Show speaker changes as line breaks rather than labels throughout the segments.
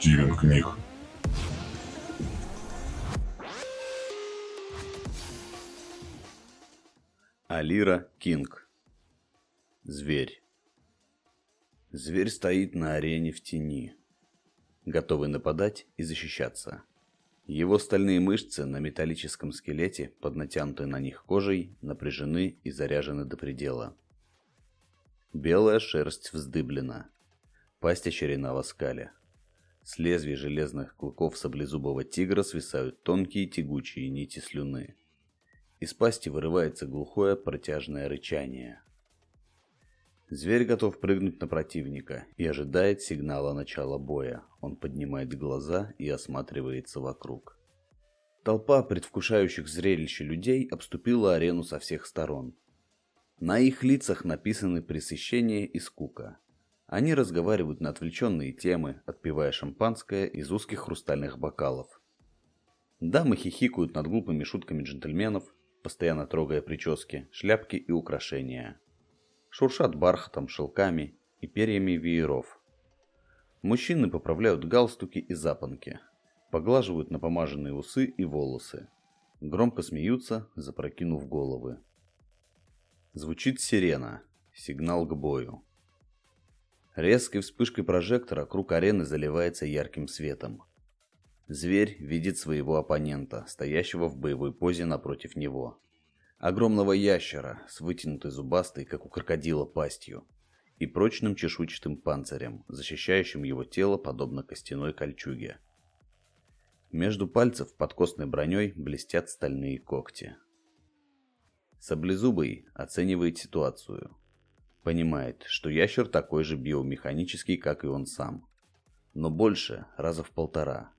Стивен Книг.
Алира Кинг. Зверь. Зверь стоит на арене в тени, готовый нападать и защищаться. Его стальные мышцы на металлическом скелете, под натянутой на них кожей, напряжены и заряжены до предела. Белая шерсть вздыблена, пасть ощерена в оскале. С лезвий железных клыков саблезубого тигра свисают тонкие тягучие нити слюны. Из пасти вырывается глухое протяжное рычание. Зверь готов прыгнуть на противника и ожидает сигнала начала боя. Он поднимает глаза и осматривается вокруг. Толпа предвкушающих зрелище людей обступила арену со всех сторон. На их лицах написаны пресыщение и скука. Они разговаривают на отвлеченные темы, отпивая шампанское из узких хрустальных бокалов. Дамы хихикают над глупыми шутками джентльменов, постоянно трогая прически, шляпки и украшения. Шуршат бархатом, шелками и перьями вееров. Мужчины поправляют галстуки и запонки, поглаживают напомаженные усы и волосы. Громко смеются, запрокинув головы. Звучит сирена, сигнал к бою. Резкой вспышкой прожектора круг арены заливается ярким светом. Зверь видит своего оппонента, стоящего в боевой позе напротив него. Огромного ящера с вытянутой зубастой, как у крокодила, пастью и прочным чешуйчатым панцирем, защищающим его тело подобно костяной кольчуге. Между пальцев под костной броней блестят стальные когти. Саблезубый оценивает ситуацию. Понимает, что ящер такой же биомеханический, как и он сам. Но больше, раза в полтора.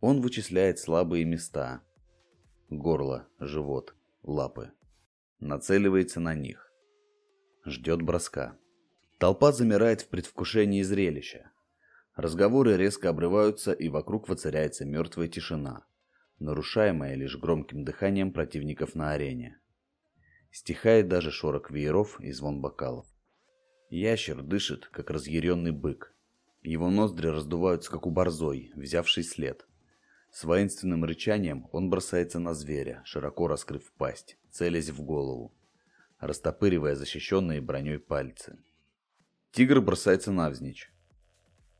Он вычисляет слабые места. Горло, живот, лапы. Нацеливается на них. Ждет броска. Толпа замирает в предвкушении зрелища. Разговоры резко обрываются, и вокруг воцаряется мертвая тишина, нарушаемая лишь громким дыханием противников на арене. Стихает даже шорох вееров и звон бокалов. Ящер дышит, как разъяренный бык. Его ноздри раздуваются, как у борзой, взявший след. С воинственным рычанием он бросается на зверя, широко раскрыв пасть, целясь в голову, растопыривая защищенные броней пальцы. Тигр бросается навзничь.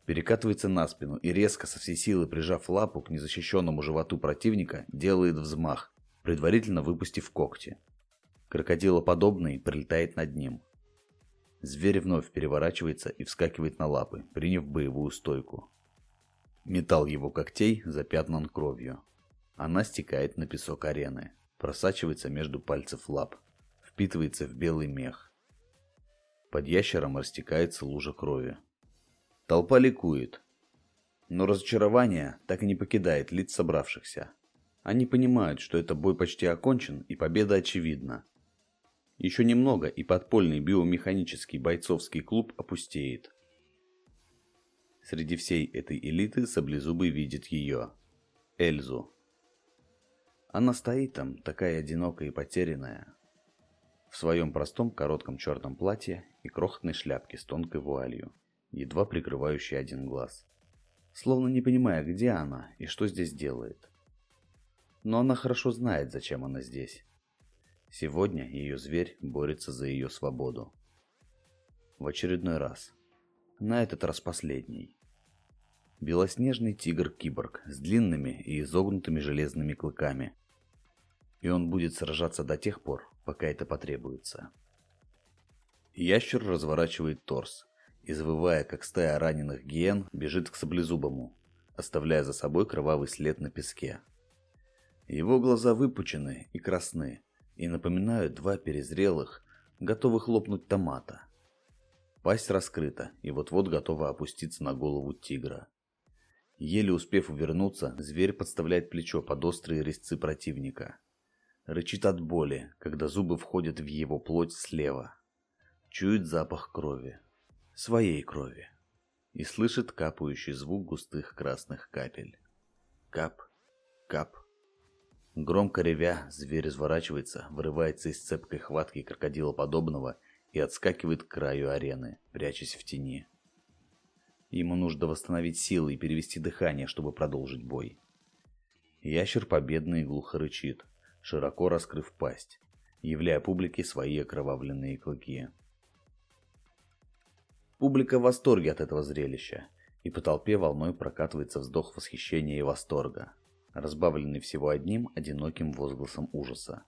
Перекатывается на спину и резко со всей силы прижав лапу к незащищенному животу противника, делает взмах, предварительно выпустив когти. Крокодилоподобный прилетает над ним. Зверь вновь переворачивается и вскакивает на лапы, приняв боевую стойку. Металл его когтей запятнан кровью. Она стекает на песок арены, просачивается между пальцев лап, впитывается в белый мех. Под ящером растекается лужа крови. Толпа ликует. Но разочарование так и не покидает лиц собравшихся. Они понимают, что этот бой почти окончен и победа очевидна. Еще немного, и подпольный биомеханический бойцовский клуб опустеет. Среди всей этой элиты Саблезубый видит ее, Эльзу. Она стоит там, такая одинокая и потерянная, в своем простом коротком черном платье и крохотной шляпке с тонкой вуалью, едва прикрывающей один глаз. Словно не понимая, где она и что здесь делает. Но она хорошо знает, зачем она здесь. Сегодня ее зверь борется за ее свободу. В очередной раз. На этот раз последний. Белоснежный тигр-киборг с длинными и изогнутыми железными клыками. И он будет сражаться до тех пор, пока это потребуется. Ящер разворачивает торс и, завывая, как стая раненых гиен, бежит к саблезубому, оставляя за собой кровавый след на песке. Его глаза выпучены и красны, и напоминают два перезрелых, готовых лопнуть томата. Пасть раскрыта и вот-вот готова опуститься на голову тигра. Еле успев увернуться, зверь подставляет плечо под острые резцы противника. Рычит от боли, когда зубы входят в его плоть слева. Чует запах крови. Своей крови. И слышит капающий звук густых красных капель. Кап, кап, Громко ревя, зверь разворачивается, вырывается из цепкой хватки крокодила подобного и отскакивает к краю арены, прячась в тени. Ему нужно восстановить силы и перевести дыхание, чтобы продолжить бой. Ящер победно и глухо рычит, широко раскрыв пасть, являя публике свои окровавленные клыки. Публика в восторге от этого зрелища, и по толпе волной прокатывается вздох восхищения и восторга, разбавленный всего одним одиноким возгласом ужаса.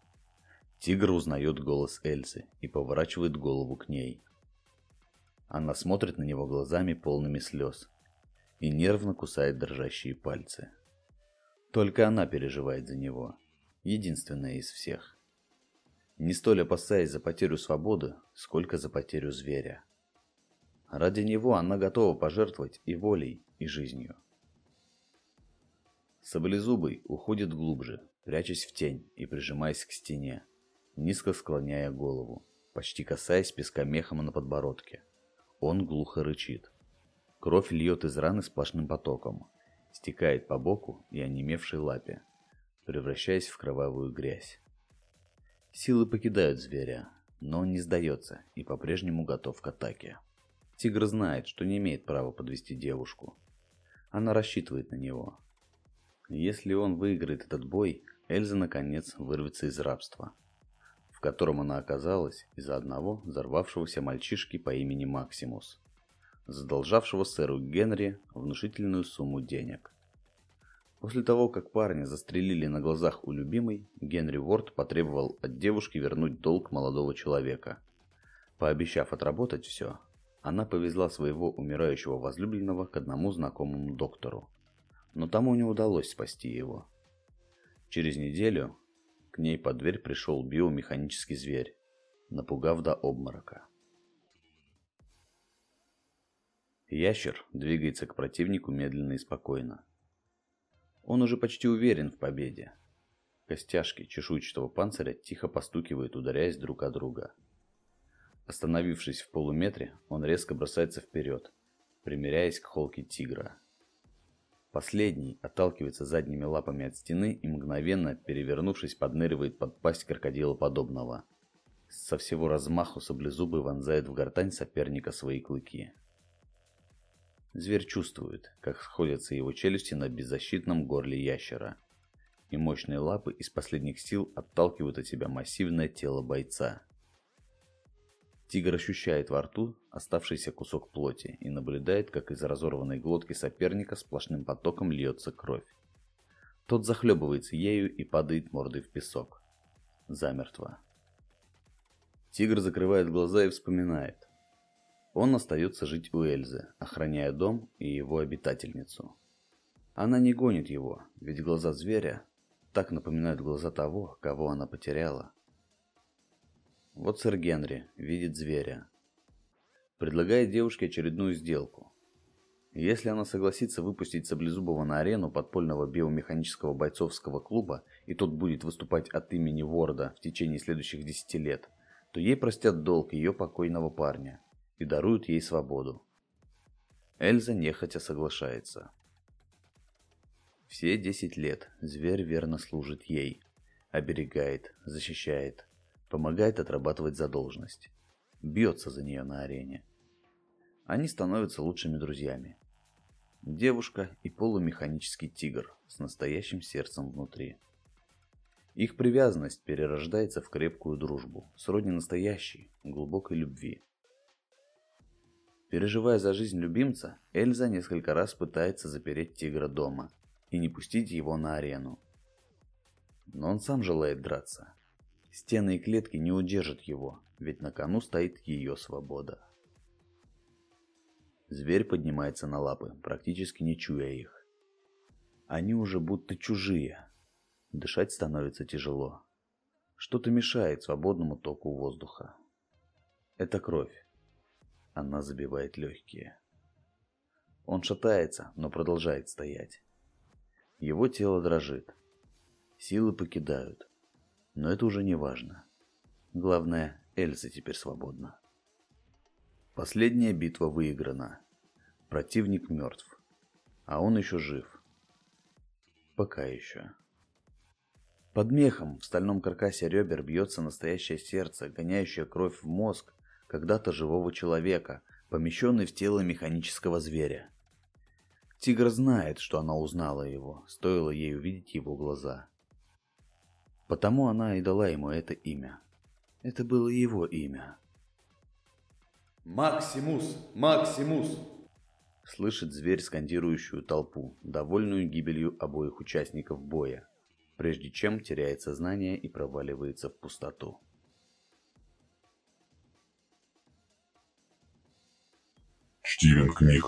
Тигр узнает голос Эльзы и поворачивает голову к ней. Она смотрит на него глазами полными слез и нервно кусает дрожащие пальцы. Только она переживает за него, единственная из всех. Не столь опасаясь за потерю свободы, сколько за потерю зверя. Ради него она готова пожертвовать и волей, и жизнью. Саблезубый уходит глубже, прячась в тень и прижимаясь к стене, низко склоняя голову, почти касаясь песка мехом на подбородке. Он глухо рычит. Кровь льет из раны сплошным потоком, стекает по боку и онемевшей лапе, превращаясь в кровавую грязь. Силы покидают зверя, но он не сдается и по-прежнему готов к атаке. Тигр знает, что не имеет права подвести девушку. Она рассчитывает на него. Если он выиграет этот бой, Эльза наконец вырвется из рабства, в котором она оказалась из-за одного взорвавшегося мальчишки по имени Максимус, задолжавшего сэру Генри внушительную сумму денег. После того, как парня застрелили на глазах у любимой, Генри Уорд потребовал от девушки вернуть долг молодого человека. Пообещав отработать все, она повезла своего умирающего возлюбленного к одному знакомому доктору. Но тому не удалось спасти его. Через неделю к ней под дверь пришел биомеханический зверь, напугав до обморока. Ящер двигается к противнику медленно и спокойно. Он уже почти уверен в победе. Костяшки чешуйчатого панциря тихо постукивают, ударяясь друг о друга. Остановившись в полуметре, он резко бросается вперед, примеряясь к холке тигра. Последний отталкивается задними лапами от стены и мгновенно, перевернувшись, подныривает под пасть крокодила подобного. Со всего размаху саблезубый вонзает в гортань соперника свои клыки. Зверь чувствует, как сходятся его челюсти на беззащитном горле ящера, и мощные лапы из последних сил отталкивают от себя массивное тело бойца. Тигр ощущает во рту оставшийся кусок плоти и наблюдает, как из разорванной глотки соперника сплошным потоком льется кровь. Тот захлебывается ею и падает мордой в песок. Замертво. Тигр закрывает глаза и вспоминает. Он остается жить у Эльзы, охраняя дом и его обитательницу. Она не гонит его, ведь глаза зверя так напоминают глаза того, кого она потеряла. Вот сэр Генри видит зверя. Предлагает девушке очередную сделку. Если она согласится выпустить Саблезубова на арену подпольного биомеханического бойцовского клуба, и тот будет выступать от имени Ворда в течение следующих десяти лет, то ей простят долг ее покойного парня и даруют ей свободу. Эльза нехотя соглашается. Все десять лет зверь верно служит ей, оберегает, защищает, помогает отрабатывать задолженность, бьется за нее на арене. Они становятся лучшими друзьями. Девушка и полумеханический тигр с настоящим сердцем внутри. Их привязанность перерождается в крепкую дружбу, сродни настоящей, глубокой любви. Переживая за жизнь любимца, Эльза несколько раз пытается запереть тигра дома и не пустить его на арену. Но он сам желает драться, Стены и клетки не удержат его, ведь на кону стоит ее свобода. Зверь поднимается на лапы, практически не чуя их. Они уже будто чужие. Дышать становится тяжело. Что-то мешает свободному току воздуха. Это кровь. Она забивает легкие. Он шатается, но продолжает стоять. Его тело дрожит. Силы покидают. Но это уже не важно. Главное, Эльза теперь свободна. Последняя битва выиграна. Противник мертв. А он еще жив. Пока еще. Под мехом в стальном каркасе ребер бьется настоящее сердце, гоняющее кровь в мозг когда-то живого человека, помещенный в тело механического зверя. Тигр знает, что она узнала его, стоило ей увидеть его глаза. Потому она и дала ему это имя. Это было его имя.
«Максимус! Максимус!»
Слышит зверь скандирующую толпу, довольную гибелью обоих участников боя, прежде чем теряет сознание и проваливается в пустоту.
Чтимин книг